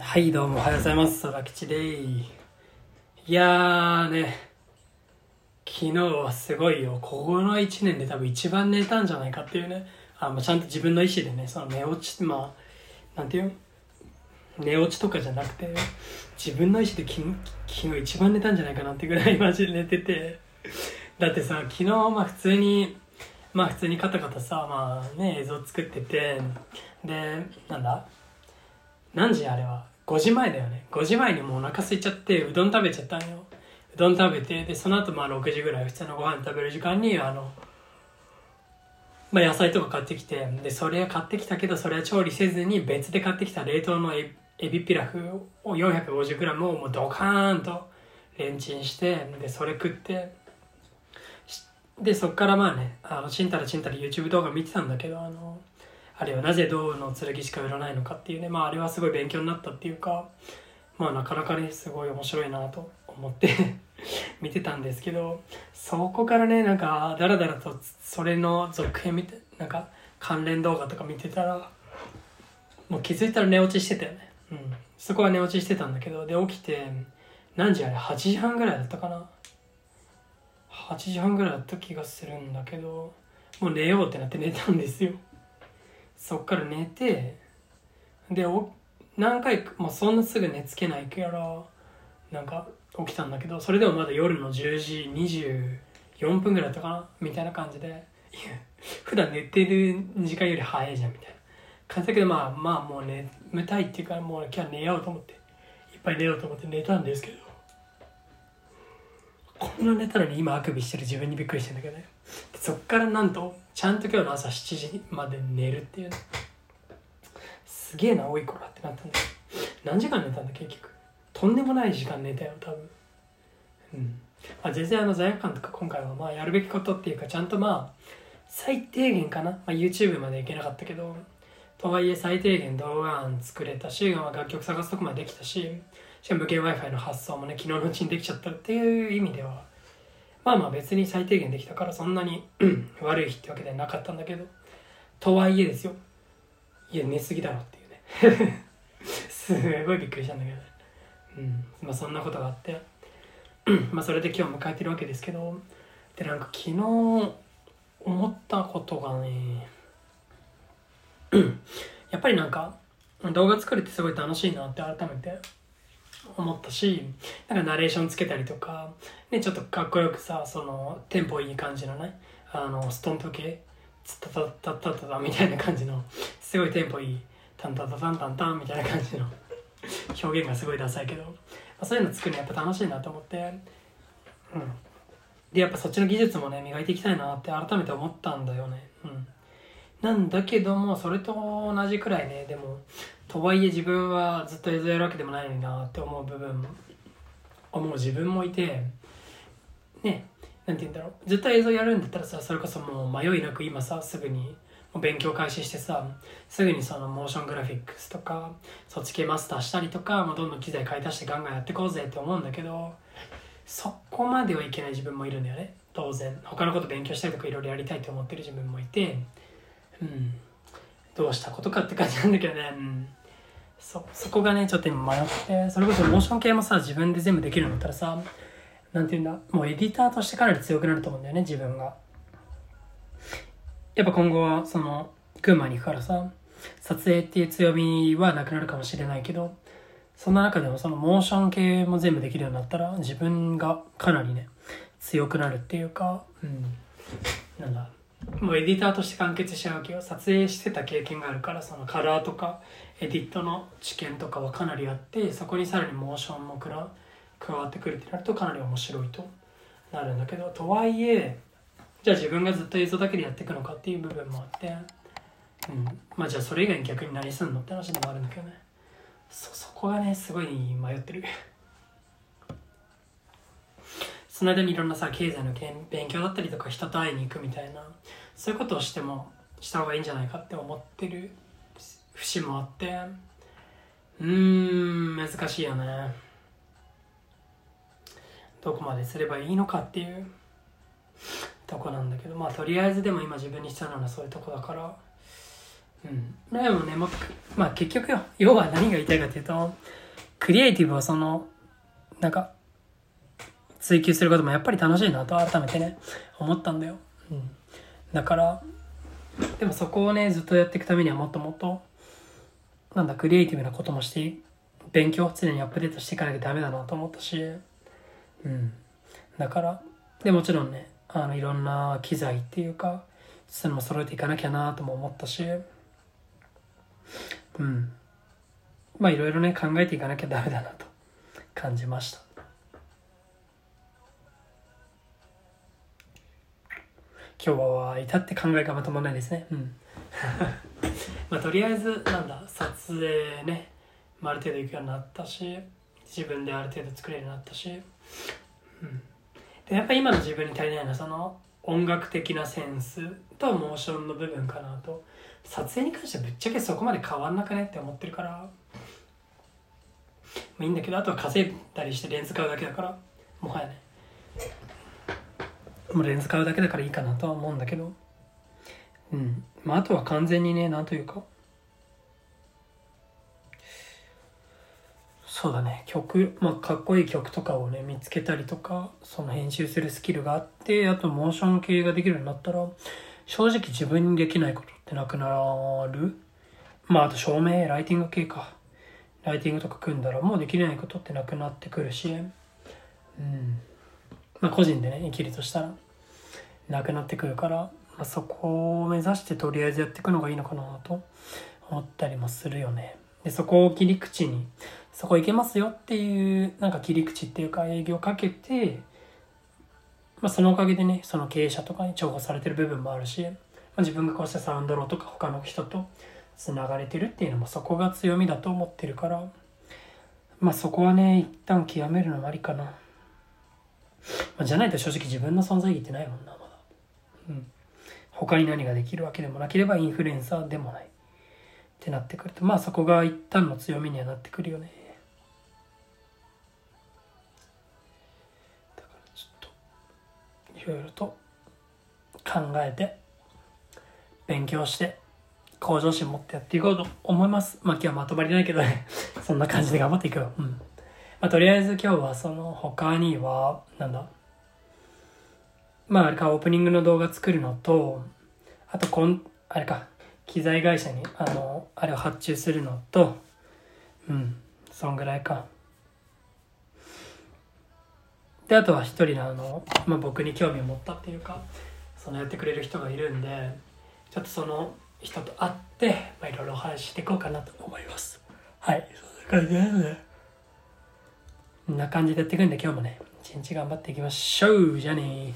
はい、どうもおはようございます。空吉でいやーね、昨日はすごいよ。ここの1年で多分一番寝たんじゃないかっていうね。あ、まあ、ちゃんと自分の意思でね、その寝落ち、まあ、なんていう寝落ちとかじゃなくて、自分の意思で昨日昨日一番寝たんじゃないかなってぐらいマジで寝てて。だってさ、昨日まあ普通に、まあ普通にカタカタさ、まあね、映像作ってて、で、なんだ？何時あれは？5時前だよね。5時前にもうお腹空いちゃってうどん食べちゃったんよ。うどん食べてでその後まあ6時ぐらい普通のご飯食べる時間にあの、まあ、野菜とか買ってきてでそれは買ってきたけどそれは調理せずに別で買ってきた冷凍のエビピラフを 450g をもうドカーンとレンチンしてでそれ食ってでそっからまあねあのちんたらちんたら YouTube 動画見てたんだけどあのあれはなぜ銅の剣しか売らないのかっていうね。まああれはすごい勉強になったっていうかまあなかなかねすごい面白いなと思って 見てたんですけどそこからねなんかだらだらとそれの続編見てなんか関連動画とか見てたらもう気づいたら寝落ちしてたよね。うん。そこは寝落ちしてたんだけどで起きて何時あれ？8時半ぐらいだったかな。8時半ぐらいだった気がするんだけどもう寝ようってなって寝たんですよ。そっから寝てでお何回か、まあ、そんなすぐ寝つけないからなんか起きたんだけどそれでもまだ夜の10時24分ぐらいだったかなみたいな感じでいや普段寝てる時間より早いじゃんみたいな。感じだけどまあまあもう眠たいっていうかもう今日は寝ようと思っていっぱい寝ようと思って寝たんですけどこんな寝たのに今あくびしてる自分にびっくりしてんだけどね。そっからなんとちゃんと今日の朝7時まで寝るっていうね。すげえな多い頃ってなったんだ何時間寝たんだ結局。とんでもない時間寝たよ多分。うん。まあ、全然あの罪悪感とか今回はまあやるべきことっていうかちゃんとまあ最低限かな、まあ、YouTube までいけなかったけど。とはいえ最低限動画案作れたし、まあ、楽曲探すとこまでできたししかも無限 Wi-Fi の発送もね昨日のうちにできちゃったっていう意味ではまあまあ別に最低限できたからそんなに 悪い日ってわけではなかったんだけどとはいえですよ。いや寝すぎだろっていうね。すごいびっくりしたんだけどね。うん。まあそんなことがあって。まあそれで今日迎えてるわけですけどでなんか昨日思ったことがね やっぱりなんか動画作るってすごい楽しいなって改めて思ったしなんかナレーションつけたりとか、ね、ちょっとかっこよくさそのテンポいい感じのねあのストンプ系ツタタタタタタみたいな感じのすごいテンポいいタンタタタンタンタンみたいな感じの表現がすごいダサいけど、まあ、そういうの作るのやっぱ楽しいなと思ってうんでやっぱそっちの技術もね磨いていきたいなって改めて思ったんだよねうんなんだけどもそれと同じくらいねでもとはいえ自分はずっと映像やるわけでもないのになって思う部分思う自分もいてねなんて言うんだろう。ずっと映像やるんだったらさそれこそもう迷いなく今さすぐに勉強開始してさすぐにそのモーショングラフィックスとかそっち系マスターしたりとか、まあ、どんどん機材買い足してガンガンやってこうぜって思うんだけどそこまではいけない自分もいるんだよね。当然。他のこと勉強したりとかいろいろやりたいと思ってる自分もいてうん。どうしたことかって感じなんだけどね、うん、そそこがねちょっと今迷って。それこそモーション系もさ自分で全部できるんだったらさなんていうんだもうエディターとしてかなり強くなると思うんだよね自分が。やっぱ今後はその群馬に行くからさ撮影っていう強みはなくなるかもしれないけどそんな中でもそのモーション系も全部できるようになったら自分がかなりね強くなるっていうかうん。なんだもうエディターとして完結しちゃうわけよ撮影してた経験があるからそのカラーとかエディットの知見とかはかなりあってそこにさらにモーションもくら加わってくるってなるとかなり面白いとなるんだけどとはいえじゃあ自分がずっと映像だけでやっていくのかっていう部分もあって、うん、まあじゃあそれ以外に逆に何すんのって話でもあるんだけどね。そそこがねすごい迷ってる。その間にいろんなさ経済の勉強だったりとか人と会いに行くみたいな。そういうことをしてもした方がいいんじゃないかって思ってる節もあってうーん難しいよね。どこまですればいいのかっていう。とこなんだけどまあとりあえずでも今自分に必要なのはそういうとこだから。うん。でもねもまあ結局よ。要は何が言いたいかっていうとクリエイティブをそのなんか追求することもやっぱり楽しいなと改めてね思ったんだよ、うん、だからでもそこをねずっとやっていくためにはもっともっとなんだクリエイティブなこともして勉強を常にアップデートしていかなきゃダメだなと思ったしうん。だからでもちろんねあのいろんな機材っていうかそういうのも揃えていかなきゃなとも思ったしうん。まあいろいろね考えていかなきゃダメだなと感じました。今日は至って考えがまともないですね。うん。まあとりあえずなんだ撮影ね、まあ、ある程度行くようになったし自分である程度作れるようになったし、うん、でやっぱ今の自分に足りないのはその音楽的なセンスとモーションの部分かなと。撮影に関してはぶっちゃけそこまで変わんなくねって思ってるから。まあいいんだけどあとは稼いだりしてレンズ買うだけだからもはやね。もうレンズ買うだけだからいいかなとは思うんだけど。うん。まああとは完全にねなんというか。そうだね。曲、まあ、かっこいい曲とかをね見つけたりとかその編集するスキルがあってあとモーション系ができるようになったら正直自分にできないことってなくなる。まああと照明ライティング系か。ライティングとか組んだらもうできないことってなくなってくるし。うん。まあ個人でね生きるとしたら。なくなってくるから、まあ、そこを目指してとりあえずやっていくのがいいのかなと思ったりもするよね。でそこを切り口にそこ行けますよっていうなんか切り口っていうか営業かけて、まあ、そのおかげでねその経営者とかに重宝されてる部分もあるし、まあ、自分がこうしてサウンドローとか他の人とつながれてるっていうのもそこが強みだと思ってるからまあそこはね一旦極めるのもありかな、まあ、じゃないと正直自分の存在意義ってないもんなうん。他に何ができるわけでもなければインフルエンサーでもない。ってなってくるとまあそこが一旦の強みにはなってくるよね。だからちょっといろいろと考えて勉強して向上心持ってやっていこうと思います。まあ今日はまとまりないけどね。そんな感じで頑張っていくよ。うん。まあとりあえず今日はその他にはなんだまああれかオープニングの動画作るのとあとこんあれか機材会社にあのあれを発注するのとうんそんぐらいか。であとは一人のあの、まあ、僕に興味を持ったっていうかそのやってくれる人がいるんでちょっとその人と会って、まあ、いろいろお話ししていこうかなと思います。はいそんな感じですね。こんな感じでやっていくんで今日もね一日頑張っていきましょう。じゃあね